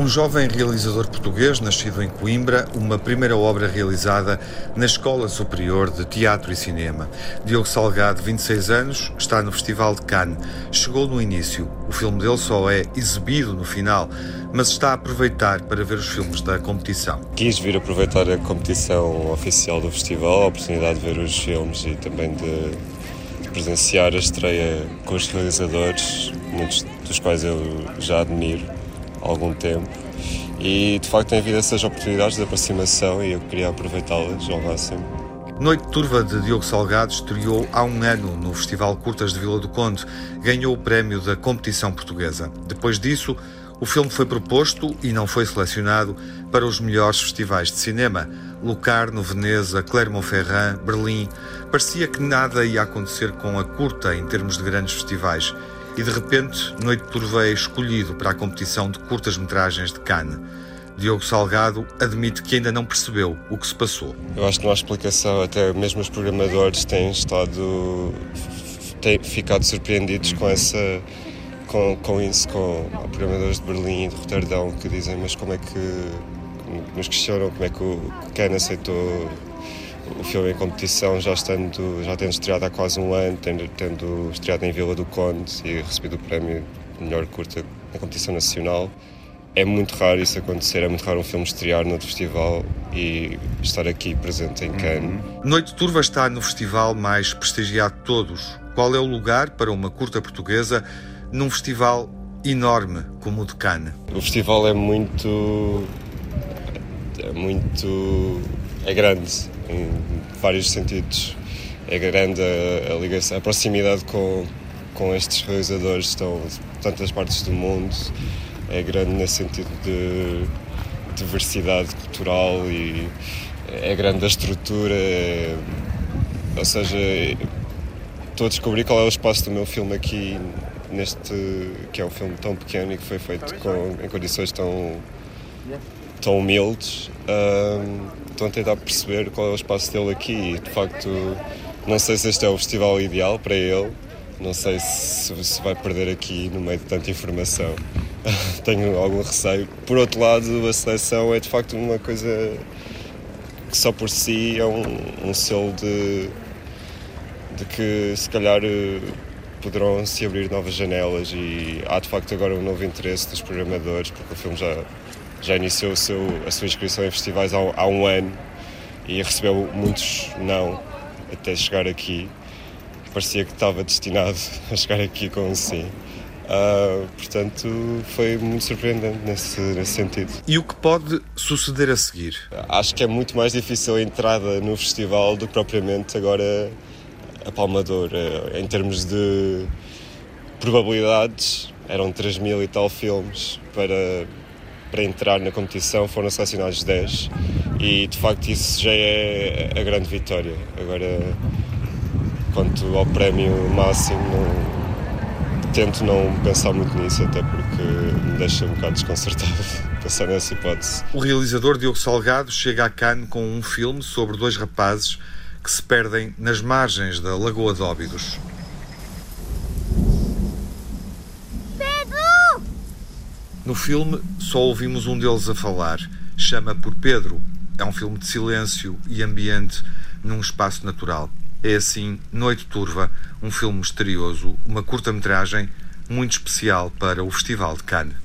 Um jovem realizador português, nascido em Coimbra, uma primeira obra realizada na Escola Superior de Teatro e Cinema. Diogo Salgado, 26 anos, está no Festival de Cannes. Chegou no início. O filme dele só é exibido no final, mas está a aproveitar para ver os filmes da competição. Quis vir aproveitar a competição oficial do festival, a oportunidade de ver os filmes e também de presenciar a estreia com os realizadores, muitos dos quais eu já admiro algum tempo. E de facto tem havido essas oportunidades de aproximação e eu queria aproveitá-las ao máximo. Noite Turva de Diogo Salgado estreou há um ano no Festival Curtas de Vila do Conde. Ganhou o prémio da competição portuguesa. Depois disso, o filme foi proposto e não foi selecionado para os melhores festivais de cinema. Locarno, Veneza, Clermont-Ferrand, Berlim. Parecia que nada ia acontecer com a curta em termos de grandes festivais e de repente Noite Turva é escolhido para a competição de curtas-metragens de Cannes. Diogo Salgado admite que ainda não percebeu o que se passou. Eu acho que não há explicação, até mesmo os programadores têm estado têm ficado surpreendidos com essa com, com isso, com programadores de Berlim e de Roterdão que dizem mas como é que nos questionam como é que o Cannes aceitou o filme em competição, já, estando, já tendo estreado há quase um ano, tendo, tendo estreado em Vila do Conde e recebido o prémio de melhor curta na competição nacional. É muito raro isso acontecer, é muito raro um filme estrear no festival e estar aqui presente em Cannes. Uhum. Noite Turva está no festival mais prestigiado de todos. Qual é o lugar para uma curta portuguesa num festival enorme como o de Cannes? O festival é muito. é muito. é grande em vários sentidos. É grande a, a ligação, a proximidade com, com estes realizadores estão de tantas partes do mundo. É grande nesse sentido de diversidade cultural e é grande a estrutura. É, ou seja, estou a descobrir qual é o espaço do meu filme aqui neste que é um filme tão pequeno e que foi feito com, em condições tão tão humildes um, estão a tentar perceber qual é o espaço dele aqui e de facto não sei se este é o festival ideal para ele não sei se, se vai perder aqui no meio de tanta informação. Tenho algum receio. Por outro lado a seleção é de facto uma coisa que só por si é um, um selo de, de que se calhar poderão se abrir novas janelas e há de facto agora um novo interesse dos programadores porque o filme já já iniciou seu, a sua inscrição em festivais há, há, um ano e recebeu muitos não até chegar aqui. Parecia que estava destinado a chegar aqui com um sim. Uh, portanto, foi muito surpreendente nesse, nesse sentido. E o que pode suceder a seguir? Acho que é muito mais difícil a entrada no festival do que propriamente agora a Palmador. Em termos de probabilidades, eram 3 mil e tal filmes para para entrar na competição foram selecionados 10 e de facto isso já é a grande vitória. Agora, quanto ao prémio máximo, não, tento não pensar muito nisso, até porque me deixa um bocado desconcertado pensar nessa hipótese. O realizador Diogo Salgado chega a Cannes com um filme sobre dois rapazes que se perdem nas margens da Lagoa de Óbidos. No filme, só ouvimos um deles a falar. Chama por Pedro. É um filme de silêncio e ambiente num espaço natural. É assim Noite Turva, um filme misterioso, uma curta-metragem muito especial para o Festival de Cannes.